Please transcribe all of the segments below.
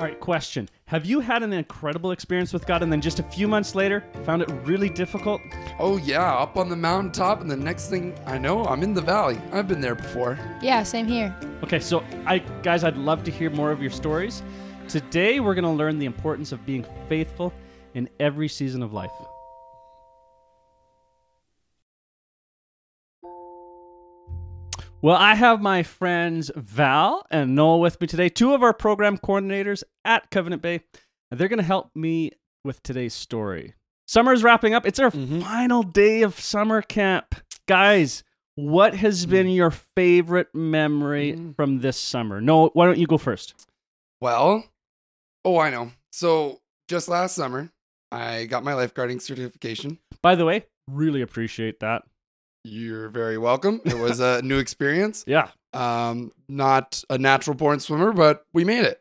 All right, question. Have you had an incredible experience with God and then just a few months later found it really difficult? Oh yeah, up on the mountaintop, and the next thing I know, I'm in the valley. I've been there before. Yeah, same here. Okay, so I guys, I'd love to hear more of your stories. Today we're going to learn the importance of being faithful in every season of life. Well, I have my friends Val and Noel with me today, two of our program coordinators at Covenant Bay, and they're going to help me with today's story. Summer is wrapping up. It's our Mhm. final day of summer camp. Guys, what has been your favorite memory Mm. from this summer? No, why don't you go first? Well, oh I know. So just last summer, I got my lifeguarding certification. By the way, really appreciate that. You're very welcome. It was a new experience. Yeah. Um, not a natural born swimmer, but we made it.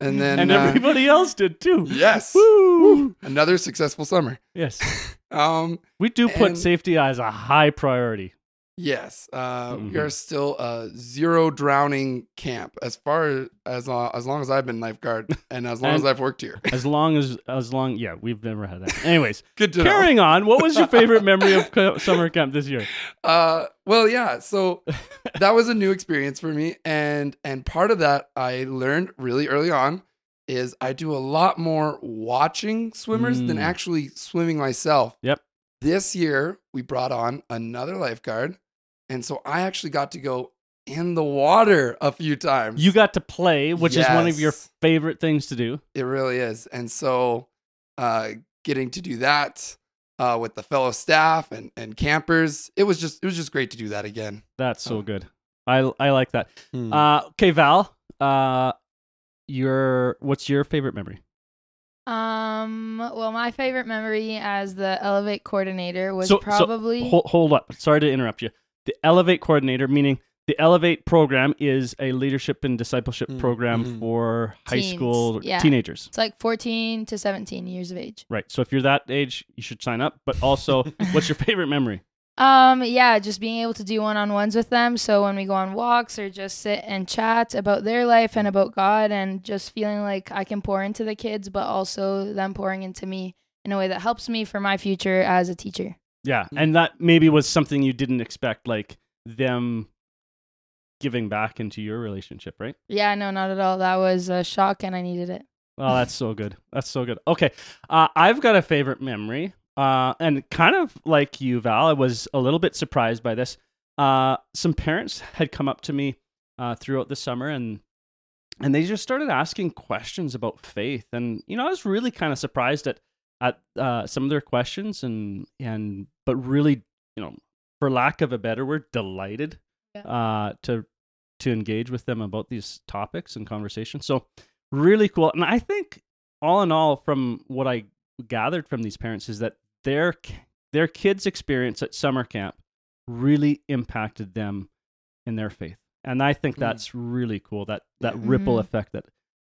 And then and uh, everybody else did too. yes, Woo! another successful summer. Yes. Um, We do put And- safety as a high priority. Yes, uh, we Mhm. are still a zero drowning camp as far as as long as I've been lifeguard and as long as I've worked here. As long as as long yeah, we've never had that. Anyways, Good to know. carrying on, what was your favorite memory of summer camp this year? Uh, well, yeah. So that was a new experience for me, and and part of that I learned really early on is I do a lot more watching swimmers than Mm. actually swimming myself. Yep. This year we brought on another lifeguard, and so I actually got to go in the water a few times. You got to play, which is one of your favorite things to do. It really is. And so uh getting to do that uh with the fellow staff and and campers, it was just it was just great to do that again. That's so Oh. good. I I like that. Hmm. Uh okay, Val, uh your what's your favorite memory? Um, well, my favorite memory as the Elevate coordinator was So- so, probably Hold, hold up. Sorry to interrupt you. The Elevate coordinator, meaning the Elevate program, is a leadership and discipleship Mm, program mhm. for high Teens, school yeah. teenagers. it's like 14 to 17 years of age. Right. So if you're that age, you should sign up. But also, what's your favorite memory? Um, yeah, just being able to do one-on-ones with them. So when we go on walks or just sit and chat about their life and about God, and just feeling like I can pour into the kids, but also them pouring into me in a way that helps me for my future as a teacher. Yeah, Mm. and that maybe was something you didn't expect, like them giving back into your relationship, right? Yeah, no, not at all. That was a shock, and I needed it. Oh, that's so good. That's so good. Okay, uh, I've got a favorite memory, uh, and kind of like you, Val, I was a little bit surprised by this. Uh, some parents had come up to me uh, throughout the summer, and and they just started asking questions about faith, and you know, I was really kind of surprised at at uh, some of their questions, and and but really, you know, for lack of a better word, delighted Yeah. uh, to to engage with them about these topics and conversations. So really cool. And I think all in all, from what I gathered from these parents, is that their their kids' experience at summer camp really impacted them in their faith. And I think Mm. that's really cool. That that ripple Mhm. effect that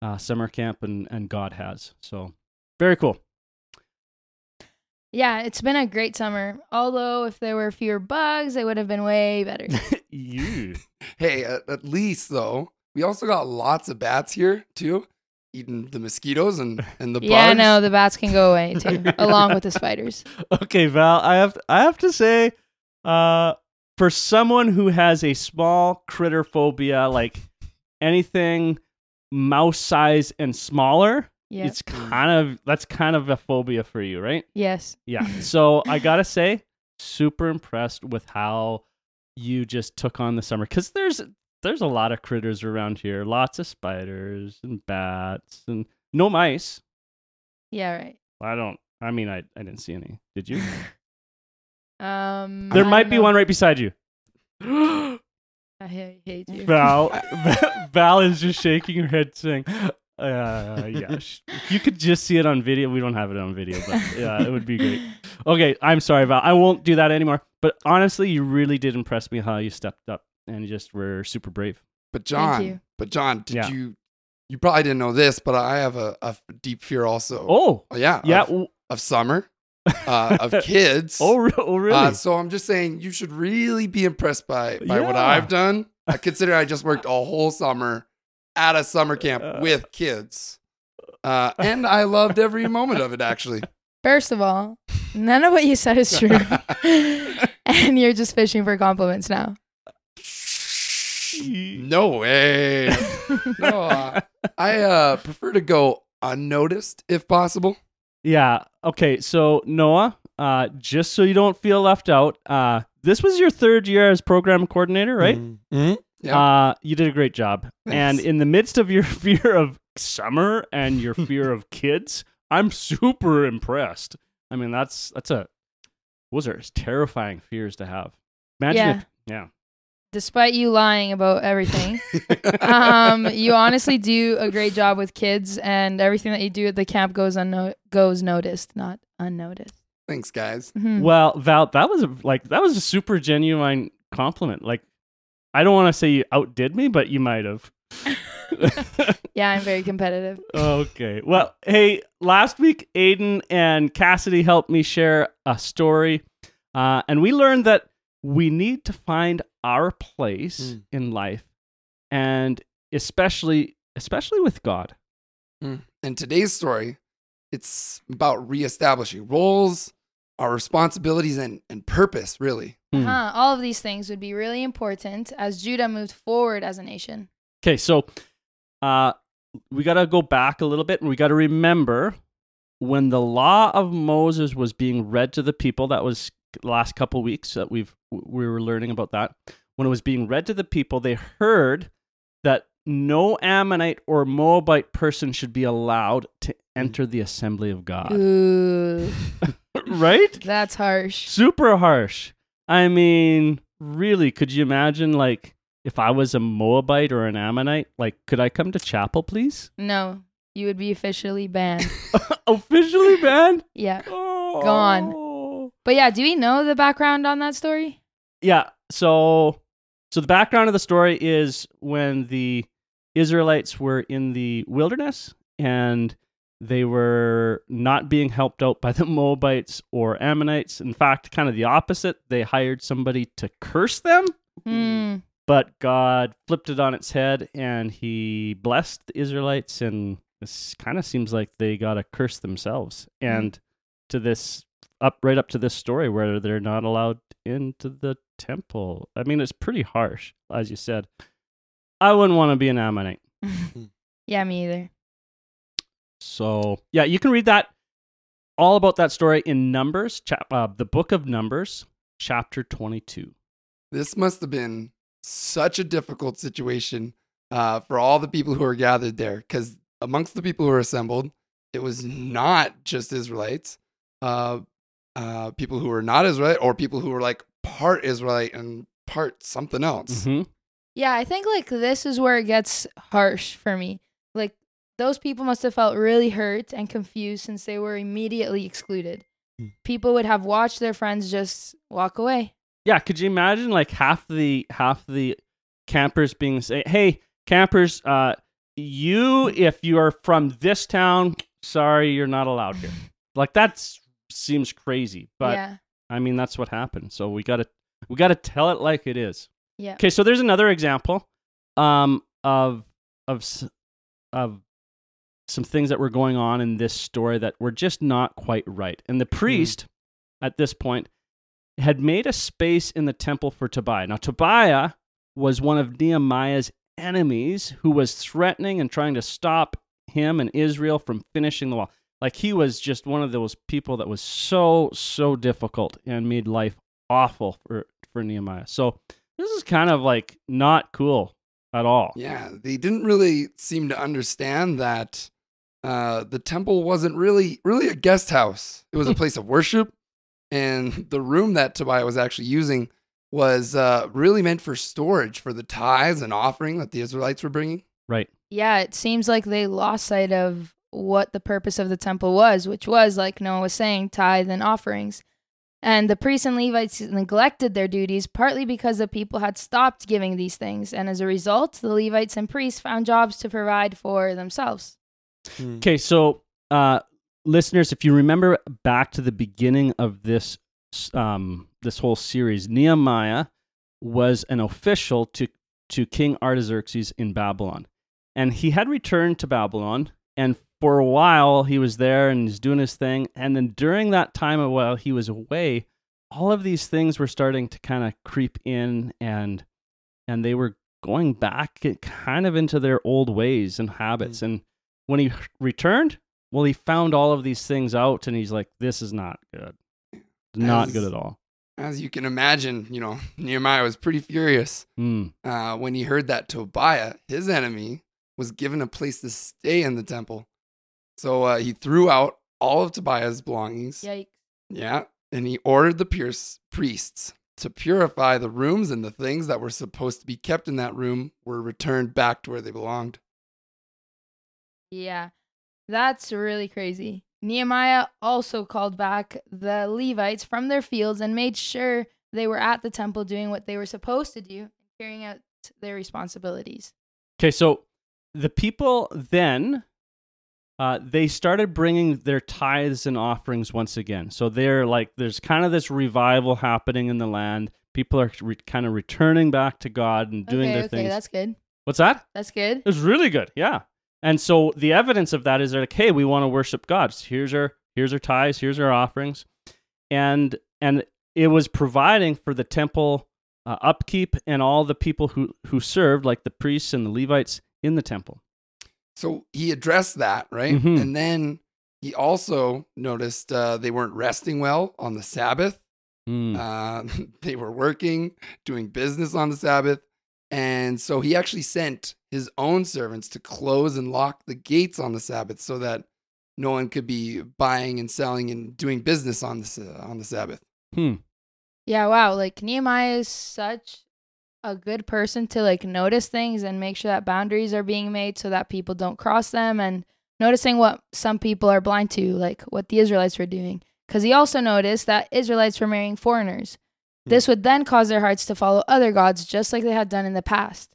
uh, summer camp and and God has. So very cool. Yeah, it's been a great summer. Although if there were fewer bugs, it would have been way better. you. Hey, at, at least though, we also got lots of bats here too, eating the mosquitoes and and the bugs. yeah, no, the bats can go away too, along with the spiders. Okay, Val, I have I have to say, uh, for someone who has a small critter phobia, like anything mouse size and smaller, Yeah. it's kind of that's kind of a phobia for you, right? yes. Yeah. So I gotta say, super impressed with how you just took on the summer because there's there's a lot of critters around here, lots of spiders and bats and no mice. Yeah. Right. I don't. I mean, I I didn't see any. Did you? Um. There I might be know. one right beside you. I ha- hate you. Val, Val is just shaking her head, saying, uh, "Yeah, you could just see it on video. We don't have it on video, but yeah, it would be great." Okay, I'm sorry, Val. I won't do that anymore. But honestly, you really did impress me how you stepped up and just were super brave. But Thank John, you. but John, did Yeah. you? You probably didn't know this, but I have a, a deep fear also. Oh, yeah, yeah. of, of summer, uh, of kids. oh, re- oh, really? Uh, so I'm just saying you should really be impressed by by what I've done. I consider I just worked a whole summer at a summer camp Uh, with kids. Uh, and I loved every moment of it, actually. First of all, none of what you said is true. and you're just fishing for compliments now. No way. No, uh, I uh, prefer to go unnoticed if possible. Yeah. Okay. So Noah, uh, just so you don't feel left out, uh, this was your third year as program coordinator, right? Mm-hmm. Yeah. Uh, you did a great job. And in the midst of your fear of summer and your fear of kids, I'm super impressed. I mean, that's that's a those are terrifying fears to have. Imagine Yeah. if yeah. Despite you lying about everything, um, you honestly do a great job with kids, and everything that you do at the camp goes unno- goes noticed, not unnoticed. Thanks, guys. Mhm. Well, Val, that was a, like that was a super genuine compliment. Like, I don't want to say you outdid me, but you might have. Yeah, I'm very competitive. okay. Well, hey, last week Aiden and Cassidy helped me share a story, uh, and we learned that we need to find our place Mm. in life, and especially especially with God. And today's story, it's about reestablishing roles, our responsibilities, and, and purpose, really. Hmm. Huh, all of these things would be really important as Judah moved forward as a nation. Okay, so uh, we got to go back a little bit and we got to remember when the law of Moses was being read to the people. That was the last couple weeks that we've we were learning about that. When it was being read to the people, they heard that no Ammonite or Moabite person should be allowed to enter the assembly of God. Ooh, right? that's harsh. Super harsh. I mean, really, could you imagine like if I was a Moabite or an Ammonite, like could I come to chapel, please? No, you would be officially banned. Officially banned? yeah. Oh. Gone. But yeah, do we know the background on that story? Yeah. So so the background of the story is when the Israelites were in the wilderness and they were not being helped out by the Moabites or Ammonites. In fact, kind of the opposite. They hired somebody to curse them, Hmm. but God flipped it on its head and he blessed the Israelites and this kind of seems like they got to curse themselves. And to this up right up to this story where they're not allowed into the temple. I mean, it's pretty harsh, as you said. I wouldn't want to be an Ammonite. yeah, me either. So yeah, you can read that all about that story in Numbers, chap- uh, the book of Numbers, chapter twenty-two. This must have been such a difficult situation uh, for all the people who were gathered there, because amongst the people who were assembled, it was not just Israelites, uh, uh, people who were not Israelite, or people who were like part Israelite and part something else. hmm Yeah, I think like this is where it gets harsh for me. Like those people must have felt really hurt and confused since they were immediately excluded. Hmm. People would have watched their friends just walk away. Yeah, could you imagine like half the half the campers being say, "Hey, campers, uh, you if you are from this town, sorry, you're not allowed here." like that seems crazy, but yeah. I mean that's what happened. So we gotta we gotta tell it like it is. Yeah. Okay, so there's another example um, of of of some things that were going on in this story that were just not quite right. And the hmm. priest at this point had made a space in the temple for Tobiah. Now Tobiah was one of Nehemiah's enemies who was threatening and trying to stop him and Israel from finishing the wall. Like he was just one of those people that was so so difficult and made life awful for for Nehemiah. So this is kind of like not cool at all. Yeah, they didn't really seem to understand that uh, the temple wasn't really really a guest house. It was a place of worship, and the room that Tobiah was actually using was uh, really meant for storage for the tithes and offering that the Israelites were bringing. Right. Yeah, it seems like they lost sight of what the purpose of the temple was, which was, like Noah was saying, tithe and offerings. And the priests and Levites neglected their duties partly because the people had stopped giving these things. And as a result, the Levites and priests found jobs to provide for themselves. Okay, so uh, listeners, if you remember back to the beginning of this um, this whole series, Nehemiah was an official to to King Artaxerxes in Babylon, and he had returned to Babylon and for a while he was there and he's doing his thing, and then during that time while he was away, all of these things were starting to kind of creep in, and and they were going back kind of into their old ways and habits. Mm. And when he returned, well, he found all of these things out, and he's like, "This is not good, not As- good at all." As you can imagine, you know, Nehemiah was pretty furious Mm. uh, when he heard that Tobiah, his enemy, was given a place to stay in the temple. So uh, he threw out all of Tobiah's belongings. Yikes. Yeah. And he ordered the pierce priests to purify the rooms, and the things that were supposed to be kept in that room were returned back to where they belonged. Yeah, that's really crazy. Nehemiah also called back the Levites from their fields and made sure they were at the temple doing what they were supposed to do, carrying out their responsibilities. Okay, so the people then uh, they started bringing their tithes and offerings once again. So they're like, there's kind of this revival happening in the land. People are re- kind of returning back to God and doing okay, their okay, things. that's good. What's that? That's good. It's really good, yeah. And so the evidence of that is they're like, hey, we want to worship God. So here's our here's our tithes, here's our offerings, and and it was providing for the temple uh, upkeep and all the people who who served, like the priests and the Levites in the temple. So he addressed that, right? Mhm. And then he also noticed uh, they weren't resting well on the Sabbath. Mm. Uh, they were working, doing business on the Sabbath. And so he actually sent his own servants to close and lock the gates on the Sabbath so that no one could be buying and selling and doing business on the, Sa- on the Sabbath. Hmm. Yeah, wow. Like Nehemiah is such a good person to like notice things and make sure that boundaries are being made so that people don't cross them and noticing what some people are blind to, like what the Israelites were doing. Because he also noticed that Israelites were marrying foreigners. This would then cause their hearts to follow other gods just like they had done in the past.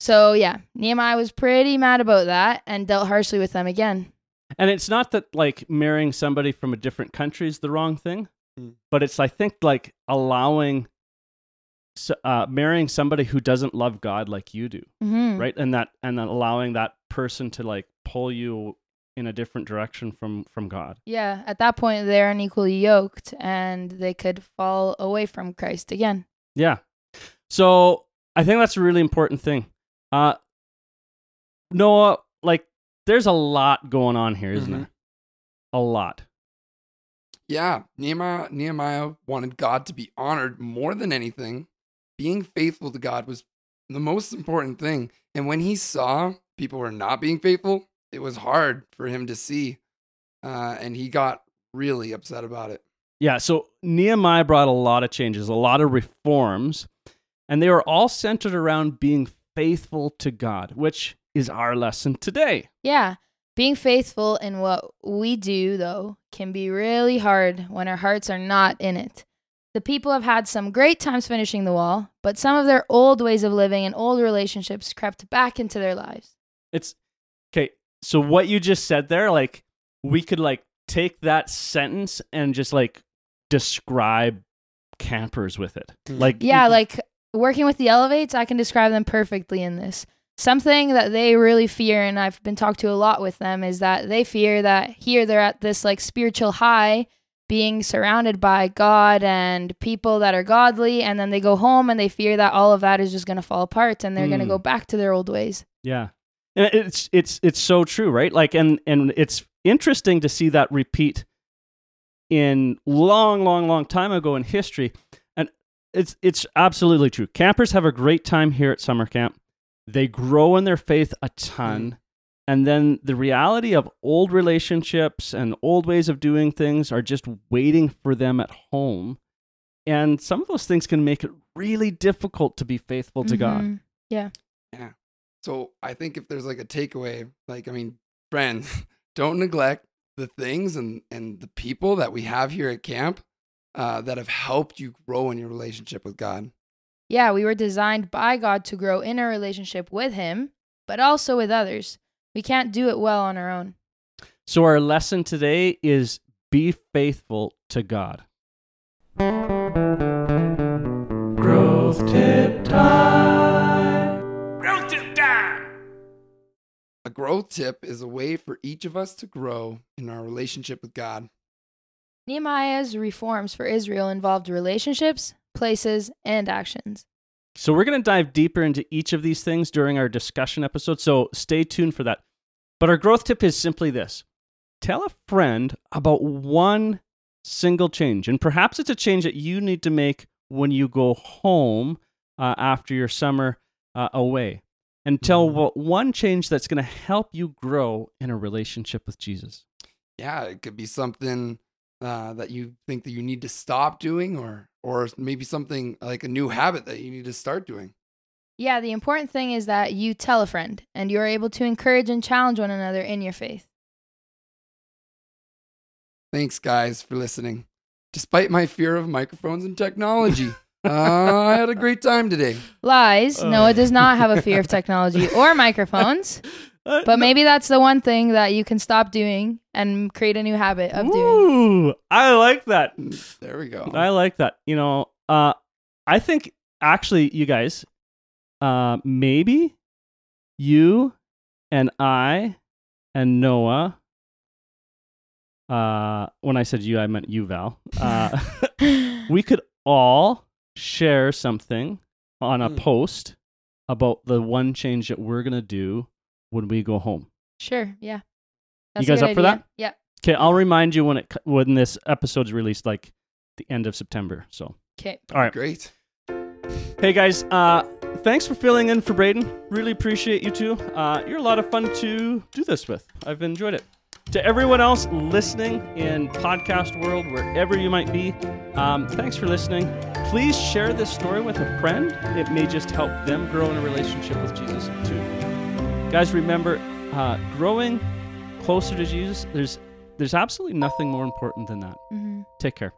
So, yeah, Nehemiah was pretty mad about that and dealt harshly with them again. And it's not that like marrying somebody from a different country is the wrong thing, Mm. but it's I think like allowing uh, marrying somebody who doesn't love God like you do, Mm-hmm. right? And that and then allowing that person to like pull you in a different direction from from God. Yeah, at that point, they're unequally yoked and they could fall away from Christ again. Yeah. So I think that's a really important thing. Uh, Noah, like, there's a lot going on here, isn't Mhm. there? A lot. Yeah, Nehemiah, Nehemiah wanted God to be honored more than anything. Being faithful to God was the most important thing. And when he saw people were not being faithful, it was hard for him to see. Uh, and he got really upset about it. Yeah, so Nehemiah brought a lot of changes, a lot of reforms, and they were all centered around being faithful to God, which is our lesson today. Yeah, being faithful in what we do, though, can be really hard when our hearts are not in it. The people have had some great times finishing the wall, but some of their old ways of living and old relationships crept back into their lives. It's okay. So what you just said there, like we could like take that sentence and just like describe campers with it. Mm. Like Yeah, like working with the elevates, I can describe them perfectly in this. Something that they really fear, and I've been talked to a lot with them, is that they fear that here they're at this like spiritual high, being surrounded by God and people that are godly, and then they go home and they fear that all of that is just going to fall apart and they're going to Mm. go back to their old ways. Yeah. And it's it's it's so true, right? Like and and it's interesting to see that repeat in long long long time ago in history. And it's it's absolutely true. Campers have a great time here at summer camp. They grow in their faith a ton. And then the reality of old relationships and old ways of doing things are just waiting for them at home. And some of those things can make it really difficult to be faithful to God. Mhm. So I think if there's like a takeaway, like, I mean, friends, don't neglect the things and, and the people that we have here at camp uh, that have helped you grow in your relationship with God. Yeah, we were designed by God to grow in our relationship with Him, but also with others. We can't do it well on our own. So, our lesson today is be faithful to God. Growth tip time. Growth growth tip is a way for each of us to grow in our relationship with God. Nehemiah's reforms for Israel involved relationships, places, and actions. So we're going to dive deeper into each of these things during our discussion episode. So stay tuned for that. But our growth tip is simply this tell a friend about one single change. And perhaps it's a change that you need to make when you go home uh, after your summer uh, away. And tell what one change that's going to help you grow in a relationship with Jesus. Yeah, it could be something uh, that you think that you need to stop doing, or or maybe something like a new habit that you need to start doing. Yeah, the important thing is that you tell a friend and you are able to encourage and challenge one another in your faith. Thanks, guys, for listening. Despite my fear of microphones and technology, uh, I had a great time today. Lies. Uh. Noah does not have a fear of technology or microphones, Uh, but maybe that's the one thing that you can stop doing and create a new habit of doing. Ooh, I like that. Mm, There we go. I like that. You know, uh, I think actually, you guys, uh, maybe you and I and Noah. Uh, when I said you, I meant you, Val. Uh, we could all share something on a Hmm. post about the one change that we're gonna do when we go home. Sure, yeah. You guys good up for that? Yeah. Okay, I'll remind you when it when this episode's released, like the end of September. So, Okay. all right. Great. Hey guys, uh, thanks for filling in for Braden. Really appreciate you two. Uh, you're a lot of fun to do this with. I've enjoyed it. To everyone else listening in podcast world, wherever you might be, um, thanks for listening. Please share this story with a friend. It may just help them grow in a relationship with Jesus too. Guys, remember, uh, growing closer to Jesus. There's there's absolutely nothing more important than that. hmm Take care.